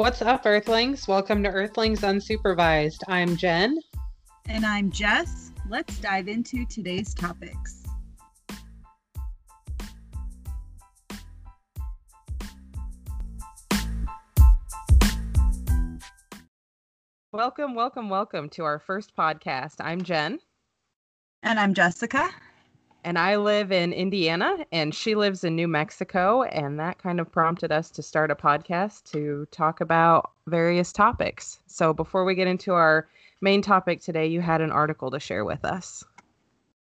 What's up, Earthlings? Welcome to Earthlings Unsupervised. I'm Jen. And I'm Jess. Let's dive into today's topics. Welcome, welcome, welcome to our first podcast. I'm Jen. And I'm Jessica. And I live in Indiana, and she lives in New Mexico. And that kind of prompted us to start a podcast to talk about various topics. So, before we get into our main topic today, you had an article to share with us.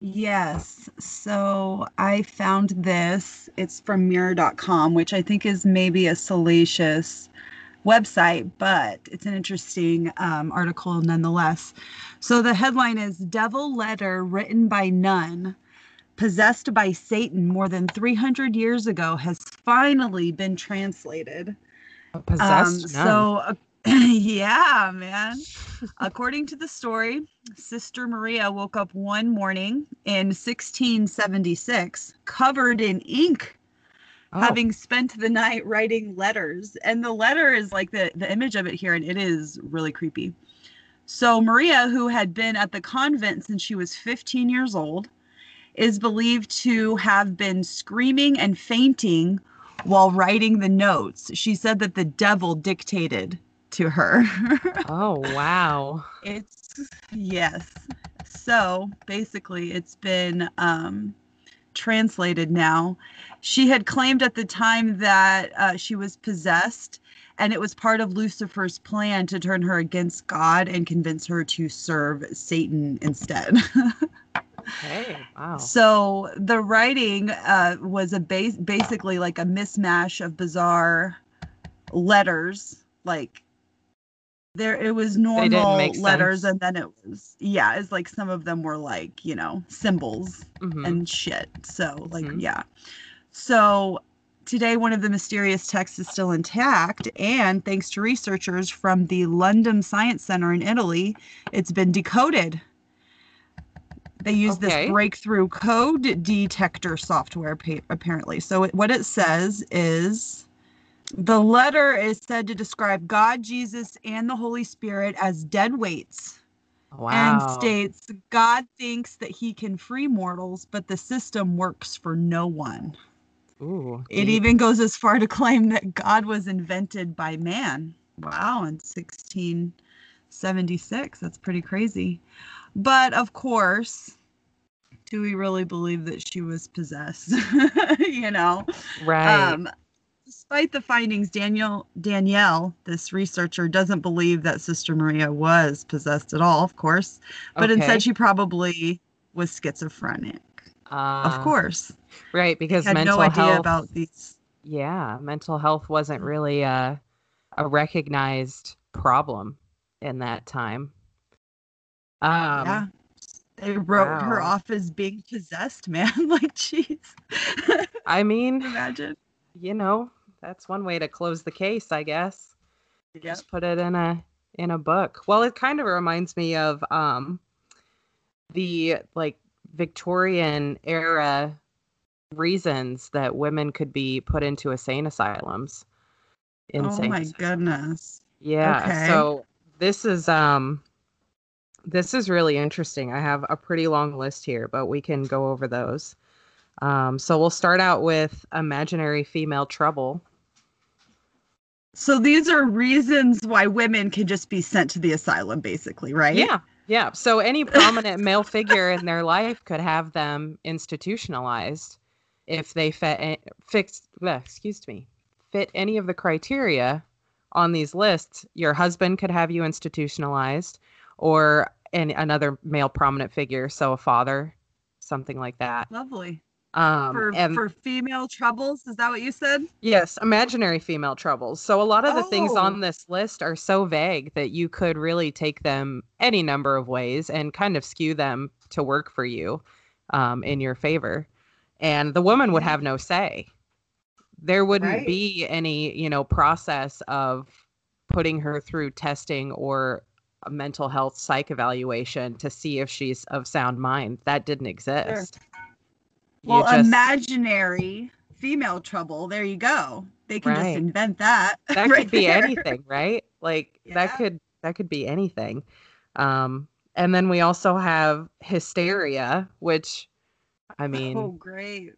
Yes. So, I found this. It's from mirror.com, which I think is maybe a salacious website, but it's an interesting um, article nonetheless. So, the headline is Devil Letter Written by Nun possessed by Satan more than 300 years ago has finally been translated. Possessed um, so, uh, yeah, man. According to the story, Sister Maria woke up one morning in 1676 covered in ink. Oh. Having spent the night writing letters, and the letter is like the the image of it here, and it is really creepy. So Maria, who had been at the convent since she was 15 years old, is believed to have been screaming and fainting while writing the notes. She said that the devil dictated to her. oh, wow. It's, yes. So basically, it's been um, translated now. She had claimed at the time that uh, she was possessed, and it was part of Lucifer's plan to turn her against God and convince her to serve Satan instead. Wow. So the writing uh, was a base, basically like a mismatch of bizarre letters. Like there, it was normal letters, and then it was yeah, it's like some of them were like you know symbols mm-hmm. and shit. So like mm-hmm. yeah. So today one of the mysterious texts is still intact and thanks to researchers from the Ludum Science Center in italy it's been decoded they use okay. this breakthrough code detector software, apparently. So, it, what it says is the letter is said to describe God, Jesus, and the Holy Spirit as dead weights. Wow. And states God thinks that he can free mortals, but the system works for no one. Ooh, it even goes as far to claim that God was invented by man. Wow, in 1676. That's pretty crazy. But of course, do we really believe that she was possessed? you know? Right. Um, despite the findings, Daniel Danielle, this researcher, doesn't believe that Sister Maria was possessed at all, of course, but okay. instead she probably was schizophrenic. Uh, of course. Right, because had mental no idea health, about these. Yeah, mental health wasn't really a, a recognized problem in that time. Um, yeah. They wrote wow. her off as being possessed, man. like, jeez. I mean, imagine. You know, that's one way to close the case, I guess. Yep. Just put it in a in a book. Well, it kind of reminds me of um the like Victorian era reasons that women could be put into insane asylums. Insane. Oh my asylums. goodness. Yeah. Okay. So this is um this is really interesting. I have a pretty long list here, but we can go over those. Um, so we'll start out with imaginary female trouble. So these are reasons why women can just be sent to the asylum, basically, right? Yeah. Yeah. So any prominent male figure in their life could have them institutionalized if they fit, fixed, excuse me, fit any of the criteria on these lists. Your husband could have you institutionalized or any, another male prominent figure, so a father, something like that. Lovely. Um, for, and, for female troubles, is that what you said? Yes, imaginary female troubles. So a lot of the oh. things on this list are so vague that you could really take them any number of ways and kind of skew them to work for you um, in your favor. And the woman would have no say. There wouldn't right. be any, you know, process of putting her through testing or a mental health psych evaluation to see if she's of sound mind. That didn't exist. Sure. Well, just... imaginary female trouble. There you go. they can right. just invent that. That right could be there. anything, right? Like yeah. that could that could be anything. Um, and then we also have hysteria, which I mean, oh great.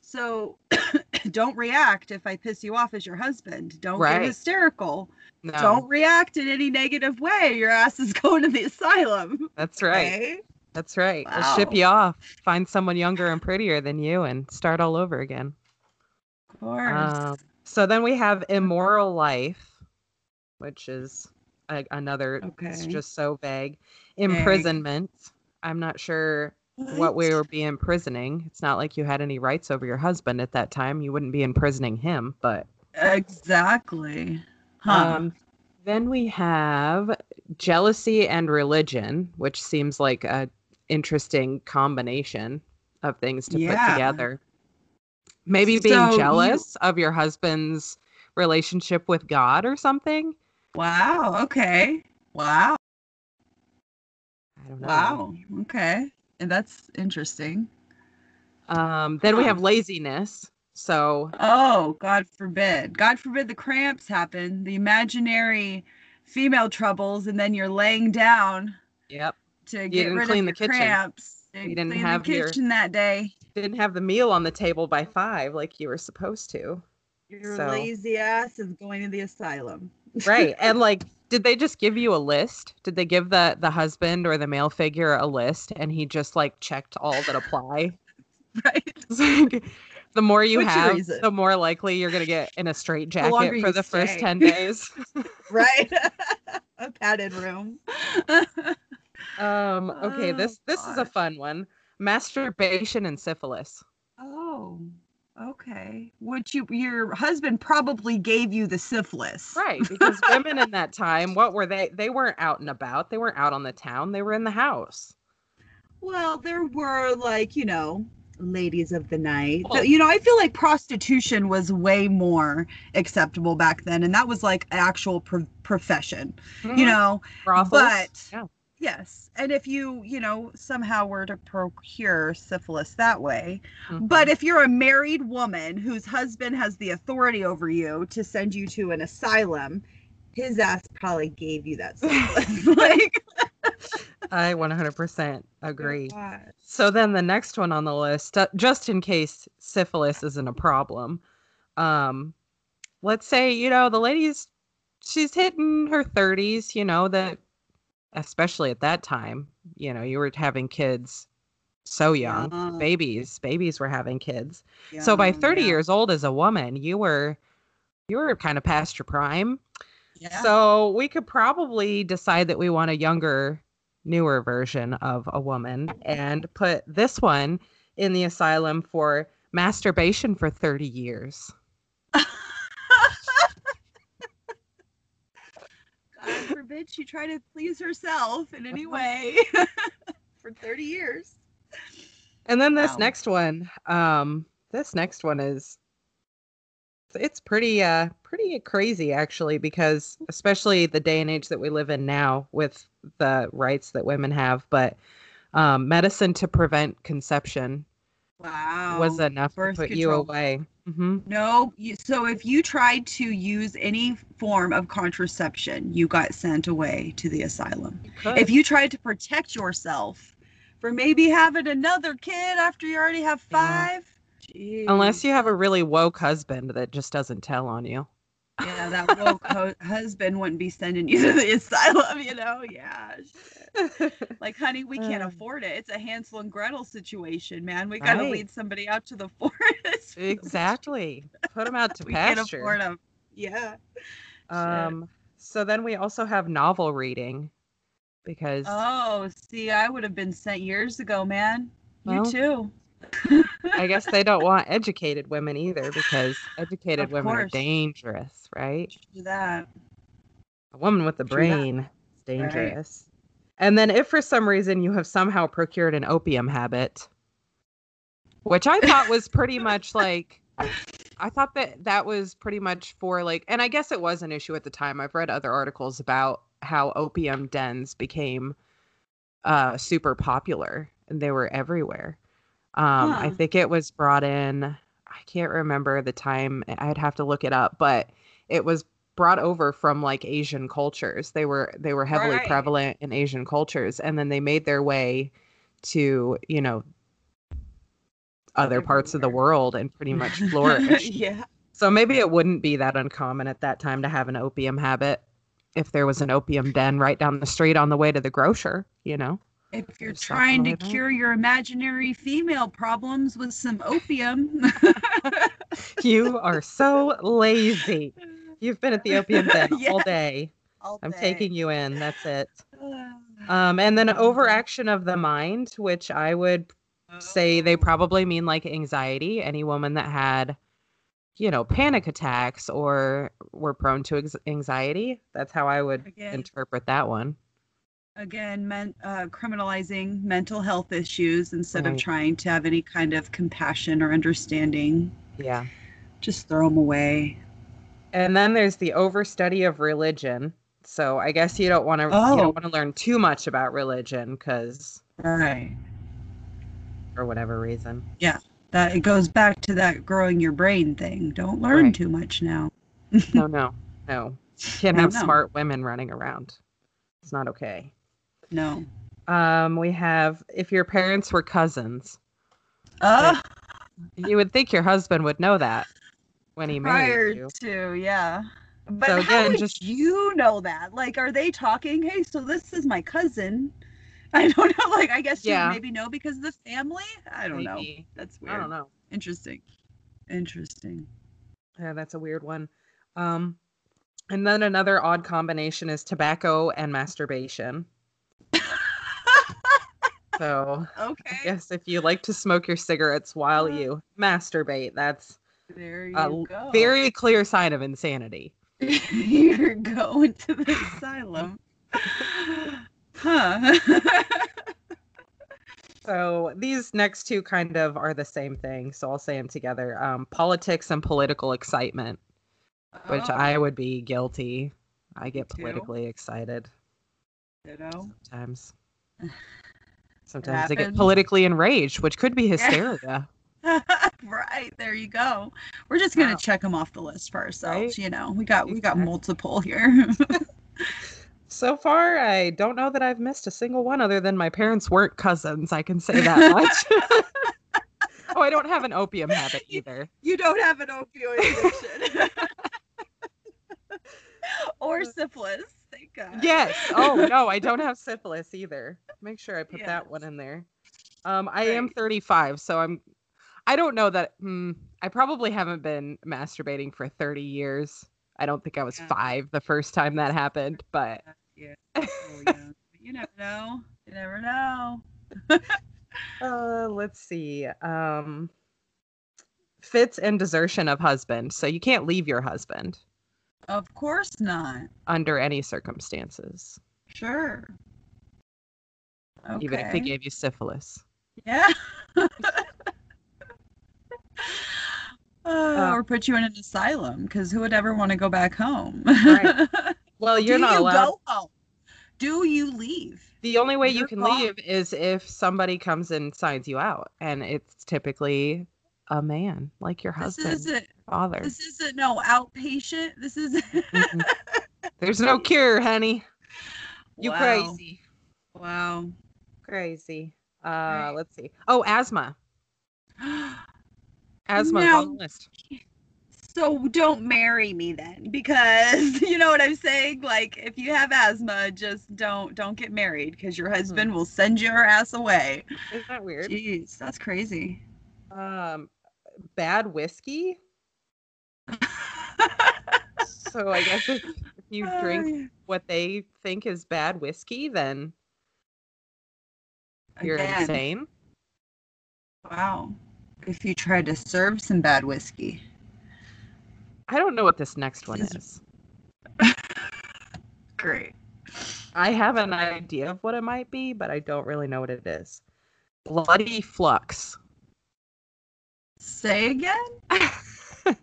So don't react if I piss you off as your husband. Don't right. get hysterical. No. Don't react in any negative way. Your ass is going to the asylum. That's right. Okay? That's right. Wow. We'll ship you off, find someone younger and prettier than you, and start all over again. Of course. Um, so then we have immoral life, which is a, another. Okay. It's just so vague. Imprisonment. Vague. I'm not sure what? we were be imprisoning. It's not like you had any rights over your husband at that time. You wouldn't be imprisoning him, but exactly. Huh. Um, then we have jealousy and religion, which seems like a interesting combination of things to yeah. put together. Maybe being so jealous you... of your husband's relationship with God or something. Wow. Okay. Wow. I don't know. Wow. Okay and that's interesting. Um, then we have laziness. So Oh, God forbid. God forbid the cramps happen, the imaginary female troubles, and then you're laying down. Yep. To get rid of the kitchen. cramps. You didn't have the kitchen your, that day. Didn't have the meal on the table by five like you were supposed to. Your so. lazy ass is going to the asylum. right. And like did they just give you a list? Did they give the the husband or the male figure a list and he just like checked all that apply? right. Like, the more you Which have, reason? the more likely you're gonna get in a straight jacket for the stay. first 10 days. right. a padded room. um okay, this this is a fun one. Masturbation and syphilis. Oh. Okay. Which you your husband probably gave you the syphilis. Right. Because women in that time, what were they? They weren't out and about. They weren't out on the town. They were in the house. Well, there were like, you know, ladies of the night. Well, you know, I feel like prostitution was way more acceptable back then and that was like actual pro- profession. Mm-hmm. You know. Brothels. But yeah. Yes. And if you, you know, somehow were to procure syphilis that way. Mm-hmm. But if you're a married woman whose husband has the authority over you to send you to an asylum, his ass probably gave you that syphilis. like I 100% agree. So then the next one on the list, uh, just in case syphilis isn't a problem, um, let's say, you know, the lady's she's hitting her 30s, you know, that especially at that time, you know, you were having kids so young. Yeah. Babies, babies were having kids. Yeah, so by 30 yeah. years old as a woman, you were you were kind of past your prime. Yeah. So we could probably decide that we want a younger, newer version of a woman and put this one in the asylum for masturbation for 30 years. forbid she try to please herself in any way for 30 years. And then this wow. next one, um, this next one is it's pretty uh pretty crazy actually because especially the day and age that we live in now with the rights that women have, but um, medicine to prevent conception wow was enough Birth to put control. you away. Mm-hmm. No, you, so if you tried to use any form of contraception, you got sent away to the asylum. You if you tried to protect yourself for maybe having another kid after you already have five, yeah. unless you have a really woke husband that just doesn't tell on you. Yeah, that woke ho- husband wouldn't be sending you to the asylum, you know? Yeah. like, honey, we can't um, afford it. It's a Hansel and Gretel situation, man. We got to right. lead somebody out to the forest. exactly. Put them out to we pasture. Can't afford them. Yeah. Um. Shit. So then we also have novel reading, because. Oh, see, I would have been sent years ago, man. Well, you too. I guess they don't want educated women either because educated of women course. are dangerous, right? Do that. A woman with a brain is dangerous. Right. And then if for some reason you have somehow procured an opium habit, which I thought was pretty much like I thought that that was pretty much for like and I guess it was an issue at the time. I've read other articles about how opium dens became uh super popular and they were everywhere. Um, huh. I think it was brought in. I can't remember the time. I'd have to look it up, but it was brought over from like Asian cultures. They were they were heavily right. prevalent in Asian cultures and then they made their way to, you know, other parts of the world and pretty much flourished. yeah. So maybe it wouldn't be that uncommon at that time to have an opium habit if there was an opium den right down the street on the way to the grocer, you know. If you're trying to cure your imaginary female problems with some opium. you are so lazy. You've been at the opium den yeah. all day. All I'm taking you in. That's it. Um, and then overaction of the mind, which I would say they probably mean like anxiety. Any woman that had, you know, panic attacks or were prone to ex- anxiety. That's how I would interpret that one again men, uh, criminalizing mental health issues instead right. of trying to have any kind of compassion or understanding. Yeah. Just throw them away. And then there's the overstudy of religion. So i guess you don't want to oh. you don't want to learn too much about religion because right. for whatever reason. Yeah that it goes back to that growing your brain thing. Don't learn right. too much now. No no no. Can't have no. smart women running around. It's not okay no. Um, we have if your parents were cousins. Uh, you would think your husband would know that when he married you. to, yeah. But so again, how would just you know that? Like, are they talking? Hey, so this is my cousin. I don't know. Like, I guess yeah. you maybe know because of the family. I don't maybe. know. That's weird. I don't know. Interesting. Interesting. Yeah, that's a weird one. Um, and then another odd combination is tobacco and masturbation. So okay. I guess if you like to smoke your cigarettes while uh, you masturbate, that's there you a go. very clear sign of insanity. You're going to the asylum. huh. so these next two kind of are the same thing. So I'll say them together. Um, politics and political excitement, oh. which I would be guilty. I get politically excited. Ditto. Sometimes. Sometimes they get politically enraged, which could be hysteria. right there you go. We're just gonna wow. check them off the list for ourselves. Right? You know, we got we got multiple here. so far, I don't know that I've missed a single one other than my parents weren't cousins. I can say that much. oh, I don't have an opium habit either. You don't have an opioid addiction. or uh, syphilis. God. Yes. Oh no, I don't have syphilis either. Make sure I put yes. that one in there. Um, I right. am 35, so I'm. I don't know that. Hmm, I probably haven't been masturbating for 30 years. I don't think I was yeah. five the first time that happened, but. Yeah. Oh, yeah. you never know. You never know. uh, let's see. Um, fits and desertion of husband. So you can't leave your husband. Of course not. Under any circumstances. Sure. Okay. Even if he gave you syphilis. Yeah. Uh, or put you in an asylum because who would ever want to go back home? right. Well, you're Do not you allowed. Go home? Do you leave? The only way you're you can leave is if somebody comes and signs you out, and it's typically a man like your husband, this isn't, father. This isn't no outpatient. This is. mm-hmm. There's no cure, honey. You wow. crazy. Wow. Crazy. Uh, right. let's see. Oh, asthma. asthma now, on the list. So don't marry me then, because you know what I'm saying. Like, if you have asthma, just don't don't get married, because your husband mm-hmm. will send your ass away. Isn't that weird? Jeez, that's crazy. Um, bad whiskey. so I guess if, if you drink what they think is bad whiskey, then you're Again. insane. Wow. If you try to serve some bad whiskey. I don't know what this next one is. Great. I have an idea of what it might be, but I don't really know what it is. Bloody flux. Say again?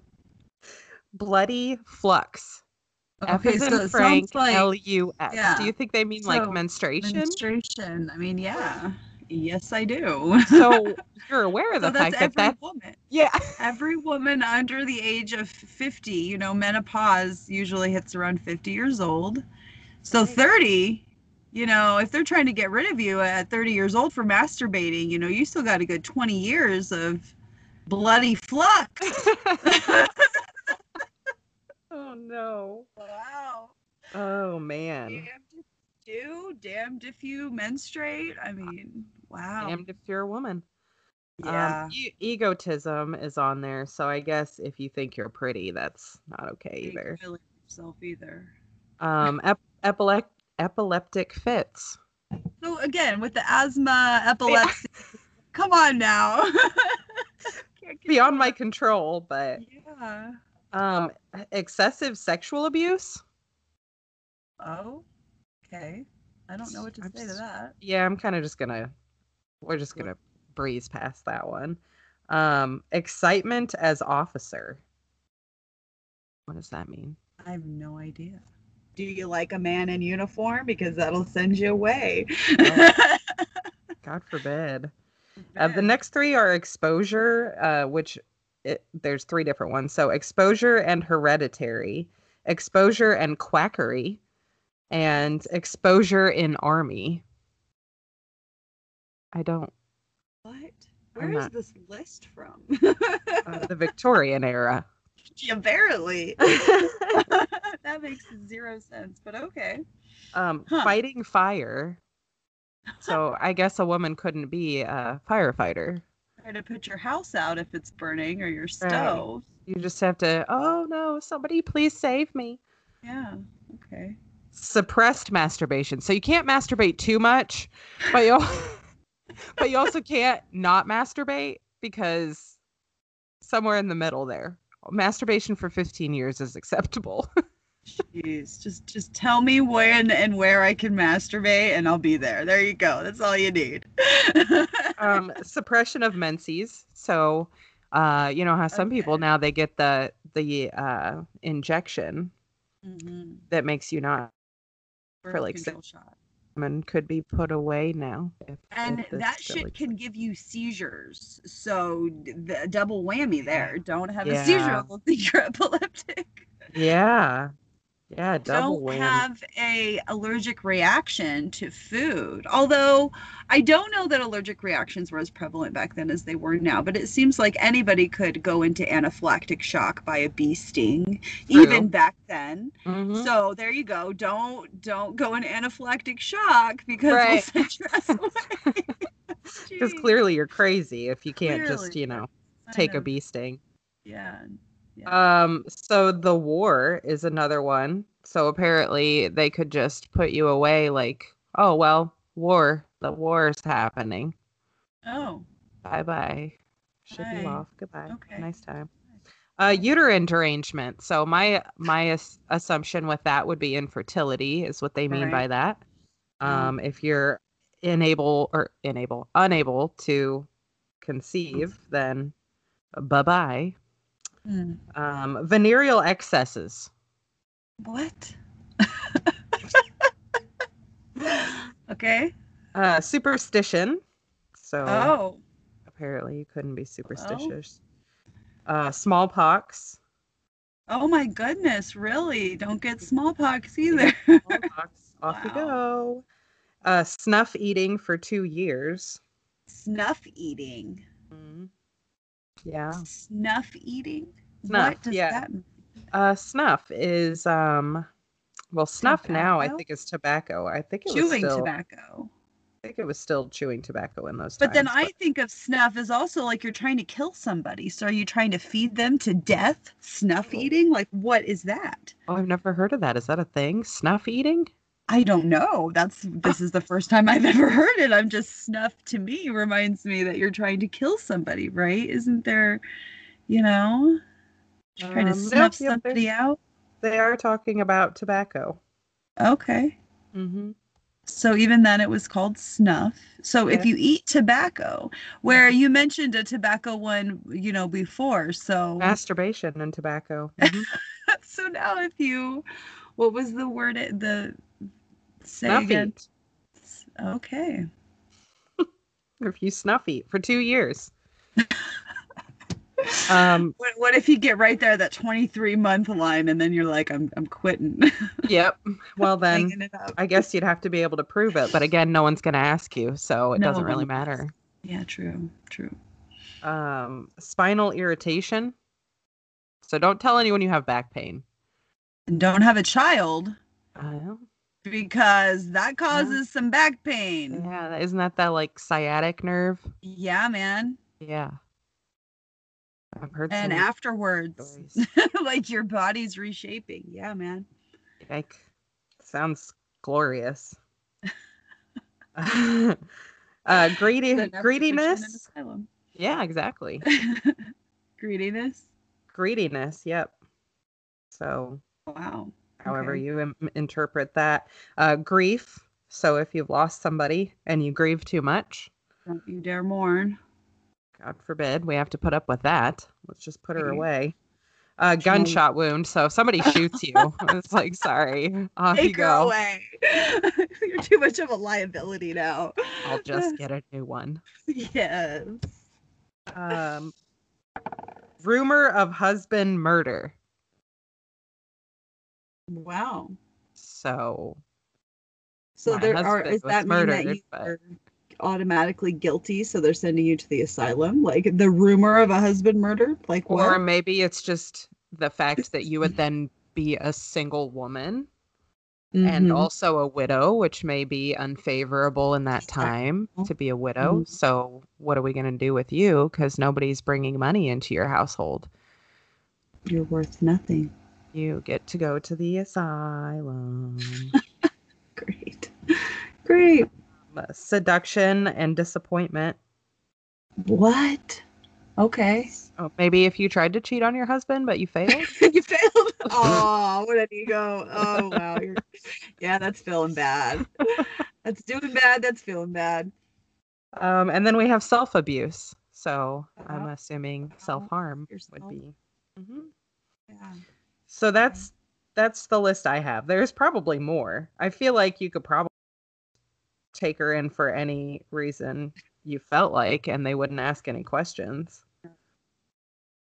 Bloody flux. Okay, so Frank, like, L U X. Yeah. Do you think they mean so, like menstruation? Menstruation. I mean, yeah. Yes, I do. so you're aware of the so fact that that woman. Yeah. every woman under the age of 50, you know, menopause usually hits around 50 years old. So 30, you know, if they're trying to get rid of you at 30 years old for masturbating, you know, you still got a good 20 years of bloody flux. oh no. Wow. Oh man. Do damned if you menstruate. I mean, wow. Damned if you're a woman. Yeah. Um, e- egotism is on there, so I guess if you think you're pretty, that's not okay either. feeling yourself either. Um, ep- epileptic fits. So again, with the asthma, epilepsy, come on now. Beyond my control, but Yeah. um, excessive sexual abuse. Oh. Okay. I don't know what to I'm say to that. Yeah, I'm kind of just gonna, we're just gonna breeze past that one. Um, excitement as officer. What does that mean? I have no idea. Do you like a man in uniform? Because that'll send you away. God forbid. Uh, the next three are exposure, uh, which it, there's three different ones. So exposure and hereditary, exposure and quackery, and exposure in army. I don't. What? Where is not- this list from? Uh, the Victorian era. Apparently. that makes zero sense, but okay. Um, Huh. fighting fire. So I guess a woman couldn't be a firefighter. Try to put your house out if it's burning or your stove. You just have to. Oh no! Somebody please save me. Yeah. Okay. suppressed masturbation. So you can't masturbate too much, but you but you also can't not masturbate because somewhere in the middle there. Masturbation for 15 years is acceptable. Jeez, just just tell me when and where I can masturbate, and I'll be there. There you go. That's all you need. um, suppression of menses. So, uh, you know how some people now they get the the uh, injection Mhm. that makes you not Birth like control shot. and could be put away now. If, And if that shit can give you seizures. So the double whammy there. Don't have a seizure. Think you're epileptic. Yeah. Yeah, double don't whammy. have a allergic reaction to food. Although I don't know that allergic reactions were as prevalent back then as they were now, but it seems like anybody could go into anaphylactic shock by a bee sting even back then. Mhm. So there you go. Don't don't go in anaphylactic shock because Right. we'll send your ass away. Because clearly you're crazy if you can't just, you know, take a bee sting. Yeah. Yeah. Um, so the war is another one. So apparently they could just put you away like, oh well, war. The war is happening. oh. Bye bye. Ship Bye. you off. Goodbye. Okay. Nice time. Uh, uterine derangement. So my my as- assumption with that would be infertility is what they mean Right. by that. Mm. Um, if you're unable or unable unable to conceive, then bye bye. Hmm. Um, venereal excesses. What? okay. Uh, superstition. So Oh. apparently you couldn't be superstitious. Uh, smallpox. Oh my goodness, really? Don't get smallpox either. Smallpox. Off you go. Uh, snuff eating for two years. Snuff eating. Mhm. Yeah. Snuff eating? Snuff, what does yeah. that mean? Uh, snuff is um, well, snuff now I think is tobacco. I think it was Chewing still, tobacco. I think it was still chewing tobacco in those But then times, I think of snuff as also like you're trying to kill somebody. So are you trying to feed them to death? Snuff eating? Like what is that? Oh, I've never heard of that. Is that a thing? Snuff eating? I don't know. That's this is the first time I've ever heard it. I'm just snuff to me reminds me that you're trying to kill somebody, right? Isn't there, you know, trying to Um, no, snuff yeah, somebody out? They are talking about tobacco. Okay. Mm-hmm. So even then it was called snuff. So if you eat tobacco, where you mentioned a tobacco one, you know, before. So Masturbation and tobacco. Mhm. so now if you what was the word it the say Snuff again? eat. Okay. refuse snuffy for two years. um, what, what, if you get right there that 23 month line and then you're like, I'm I'm quitting. yep. Well then, I guess you'd have to be able to prove it. But again, no one's going to ask you, so it no doesn't really matter. Yeah, true, true. Um, spinal irritation. So don't tell anyone you have back pain. And don't have a child. Uh, because that causes yeah. some back pain. Yeah, isn't that that like sciatic nerve? Yeah, man. Yeah. I've heard and afterwards like your body's reshaping. Yeah, man. Like sounds glorious. uh greedy greediness. Yeah, exactly. greediness. Greediness, yep. So wow however okay. you Im- interpret that. Uh, grief. So if you've lost somebody and you grieve too much, don't you dare mourn. God forbid we have to put up with that. Let's just put her away. Uh, gunshot wound. So if somebody shoots you, it's like, sorry, off Take you go. away. You're too much of a liability now. I'll just get a new one. Yes. Um, rumor of husband murder. Wow. So. So there are. Is that mean that you but... are automatically guilty? So they're sending you to the asylum? Like the rumor of a husband murdered? Like what? Or maybe it's just the fact that you would then be a single woman. Mm-hmm. and also a widow, which may be unfavorable in that time to be a widow. Mm-hmm. So, what are we going to do with you? Because nobody's bringing money into your household. You're worth nothing. You get to go to the asylum. Great. Great. Uh, seduction and disappointment. What? Okay. Oh, maybe if you tried to cheat on your husband, but you failed. you failed. Oh, what did you go? Oh, wow. You're... Yeah, that's feeling bad. That's doing bad. That's feeling bad. Um, and then we have self abuse. So uh-huh. I'm assuming self harm would be. Mm-hmm. Yeah. So that's that's the list I have. There's probably more. I feel like you could probably take her in for any reason you felt like and they wouldn't ask any questions.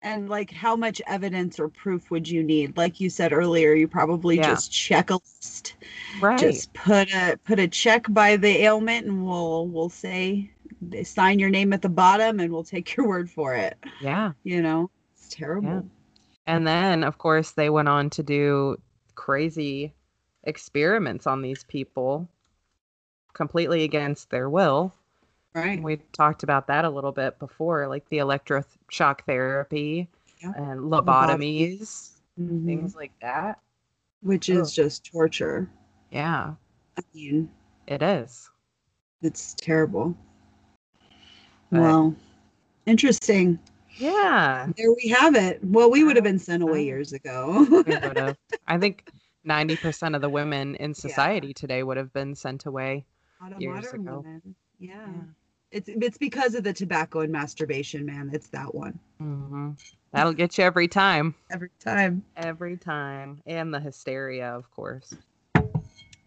And like how much evidence or proof would you need? Like you said earlier, you probably yeah. just check a list. Right. Just put a put a check by the ailment and we'll we'll say sign your name at the bottom and we'll take your word for it. Yeah. You know, it's terrible. Yeah. And then, of course, they went on to do crazy experiments on these people completely against their will. Right. We talked about that a little bit before, like the electroshock therapy yeah. and lobotomies, mm-hmm. things like that. Which is oh. just torture. Yeah. I mean, it is. It's terrible. But, well, interesting. Yeah. There we have it. Well, we would have been sent away years ago. I think 90% of the women in society yeah. today would have been sent away years ago. Yeah. yeah. It's it's because of the tobacco and masturbation, man. It's that one. Mm-hmm. That'll get you every time. Every time. Every time. And the hysteria, of course.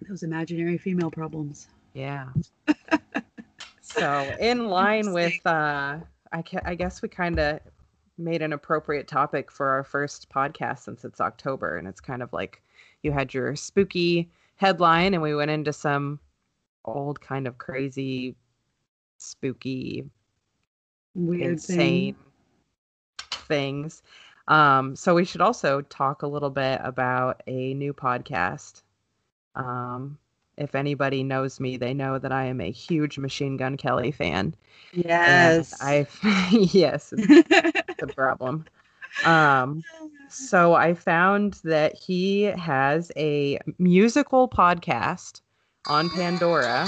Those imaginary female problems. Yeah. so, in line with uh I, ca- I guess we kind of made an appropriate topic for our first podcast since it's October. And it's kind of like you had your spooky headline, and we went into some old, kind of crazy, spooky, weird, insane thing. things. Um, so we should also talk a little bit about a new podcast. Um, if anybody knows me, they know that I am a huge Machine Gun Kelly fan. Yes. I yes, it's a problem. Um so I found that he has a musical podcast on Pandora.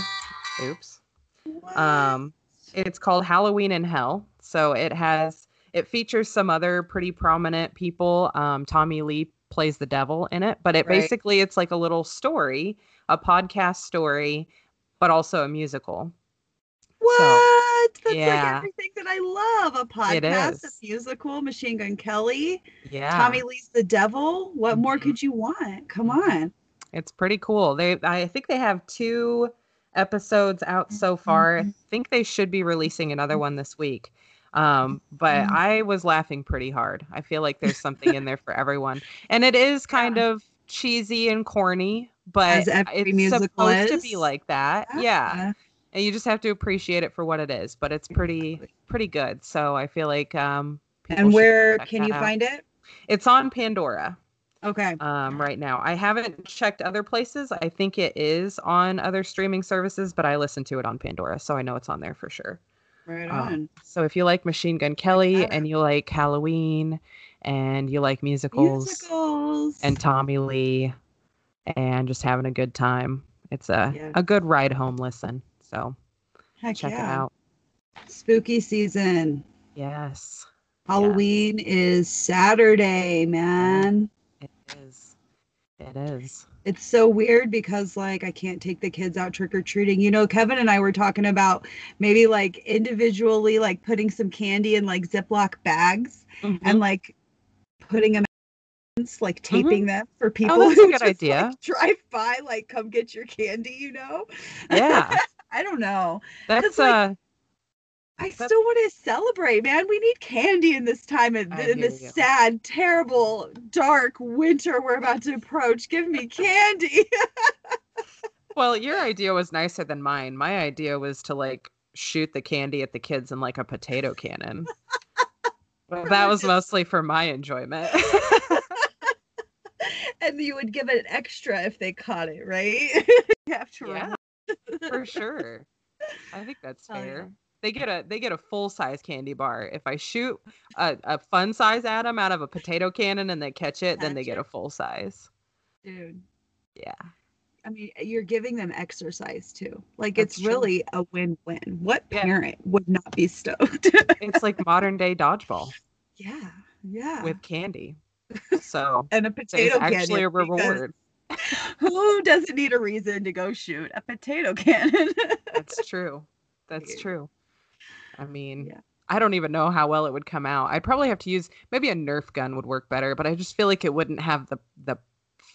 Oops. What? Um it's called Halloween in Hell. So it has it features some other pretty prominent people. Um Tommy Lee plays the devil in it, but it right. basically it's like a little story a podcast story, but also a musical. What? So, That's yeah. like everything that I love. A podcast, a musical, Machine Gun Kelly. Yeah. Tommy Lee's the devil. What mm-hmm. more could you want? Come mm-hmm. on. It's pretty cool. They I think they have two episodes out so far. Mm-hmm. I think they should be releasing another one this week. Um, but mm-hmm. I was laughing pretty hard. I feel like there's something in there for everyone. And it is kind yeah. of cheesy and corny, but it's supposed is. to be like that. Yeah. yeah. And you just have to appreciate it for what it is, but it's pretty pretty good. So I feel like um And where can you out. find it? It's on Pandora. Okay. Um, right now, I haven't checked other places. I think it is on other streaming services, but I listen to it on Pandora, so I know it's on there for sure. Right um, on. Um, so if you like Machine Gun Kelly and you like Halloween and you like musicals, musicals. and Tommy Lee and just having a good time, it's a yeah. a good ride home listen. So Heck check yeah. it out. Spooky season. Yes. Halloween is Saturday, man. It is. It is. It's so weird because like I can't take the kids out trick or treating. You know, Kevin and I were talking about maybe like individually like putting some candy in like Ziploc bags mm-hmm. and like putting them like taping mm-hmm. them for oh, people oh, who a good idea. Like, drive by, like come get your candy, you know? Yeah. I don't know. That's like, uh I That's... still want to celebrate, man. We need candy in this time of in this sad, terrible, dark winter we're about to approach. Give me candy. well, your idea was nicer than mine. My idea was to like shoot the candy at the kids in like a potato cannon. but that was mostly for my enjoyment. and you would give it an extra if they caught it, right? you have to yeah, for sure. I think that's fair. Oh, yeah. They get a they get a full size candy bar. If I shoot a, a fun size at them out of a potato cannon and they catch it, catch then they it. get a full size. Dude. Yeah. I mean, eh, you're giving them exercise too. Like That's it's true. really a win-win. What parent yeah. would not be stoked? it's like modern day dodgeball. Yeah. Yeah. With candy. So and a potato cannon. Actually, a reward. Who doesn't need a reason to go shoot a potato cannon? That's true. That's true. I mean, yeah. I don't even know how well it would come out. I'd probably have to use maybe a Nerf gun would work better, but I just feel like it wouldn't have the the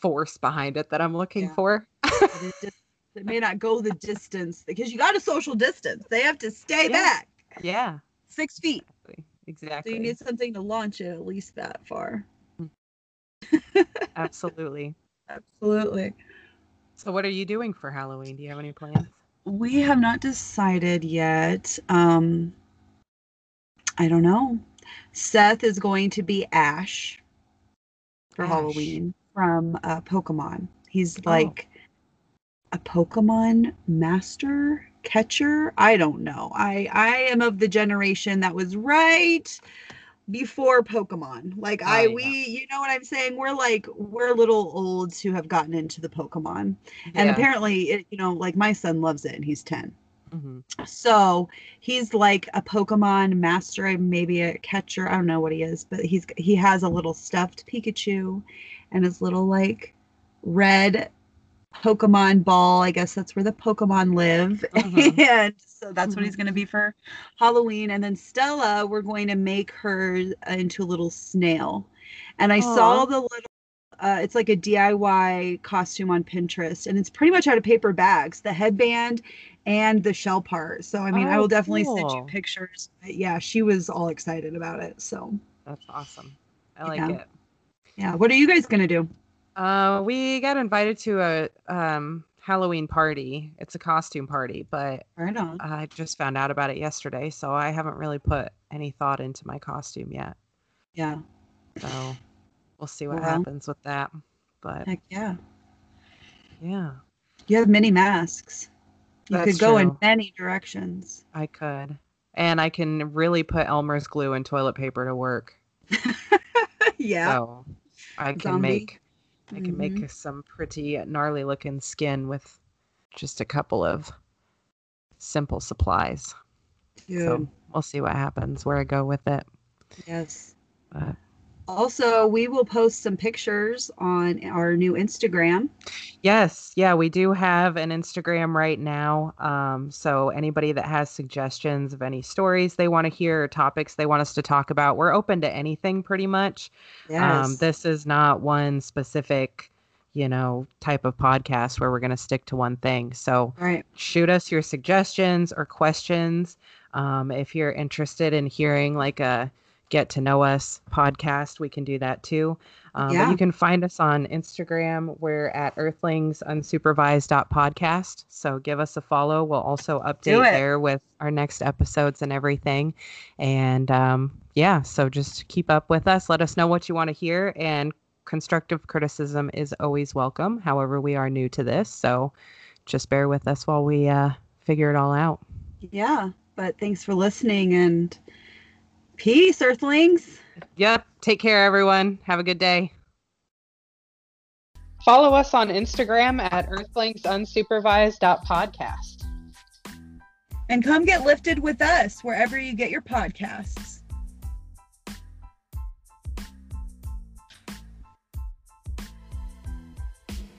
force behind it that I'm looking yeah. for. it may not go the distance because you got a social distance. They have to stay yeah. back. Yeah. Six feet. Exactly. exactly. So you need something to launch it at least that far. Absolutely. Absolutely. So what are you doing for Halloween? Do you have any plans? We have not decided yet. Um, I don't know. Seth is going to be Ash for Ash. Halloween from uh, Pokemon. He's oh. like a Pokemon master catcher. I don't know. I I am of the generation that was right before Pokemon. Like oh, I yeah. we you know what I'm saying? We're like we're little olds who have gotten into the Pokemon. And yeah. apparently it, you know, like my son loves it and he's 10. Mm-hmm. So he's like a Pokemon master, maybe a catcher. I don't know what he is, but he's he has a little stuffed Pikachu and his little like red Pokemon ball. I guess that's where the Pokemon live. Mm-hmm. and so that's mm-hmm. what he's mm-hmm. going to be for Halloween. And then Stella, we're going to make her into a little snail. And I Aww. saw the little, uh, it's like a DIY costume on Pinterest, and it's pretty much out of paper bags, the headband and the shell part. So, I mean, oh, I will definitely cool. send you pictures. But yeah, she was all excited about it. So that's awesome. I like yeah. it. Yeah. What are you guys going to do? Uh, we got invited to a um, Halloween party. It's a costume party, but right on. I just found out about it yesterday, so I haven't really put any thought into my costume yet. Yeah. So we'll see what well, happens with that. But heck yeah. Yeah. You have many masks. You That's could go true. in many directions. I could. And I can really put Elmer's glue and toilet paper to work. yeah. So I can Zombie. make I can mm-hmm. make some pretty gnarly looking skin with just a couple of simple supplies. So we'll see what happens, where I go with it. Yes. But also, we will post some pictures on our new Instagram. Yes, yeah, we do have an Instagram right now. Um, so anybody that has suggestions of any stories they want to hear, or topics they want us to talk about, we're open to anything pretty much. Um, yes. Um, this is not one specific you know, type of podcast where we're going to stick to one thing. So right. shoot us your suggestions or questions. Um, if you're interested in hearing like a get to know us podcast, we can do that too. Um, yeah. But you can find us on Instagram. We're at Earthlings Unsupervised podcast. So give us a follow. We'll also update there with our next episodes and everything. And um, yeah, so just keep up with us. Let us know what you want to hear. And constructive criticism is always welcome. However, we are new to this. So just bear with us while we uh, figure it all out. Yeah. But thanks for listening and peace, Earthlings. Yep. Take care, everyone. Have a good day. Follow us on Instagram at earthlingsunsupervised.podcast. And come get lifted with us wherever you get your podcasts.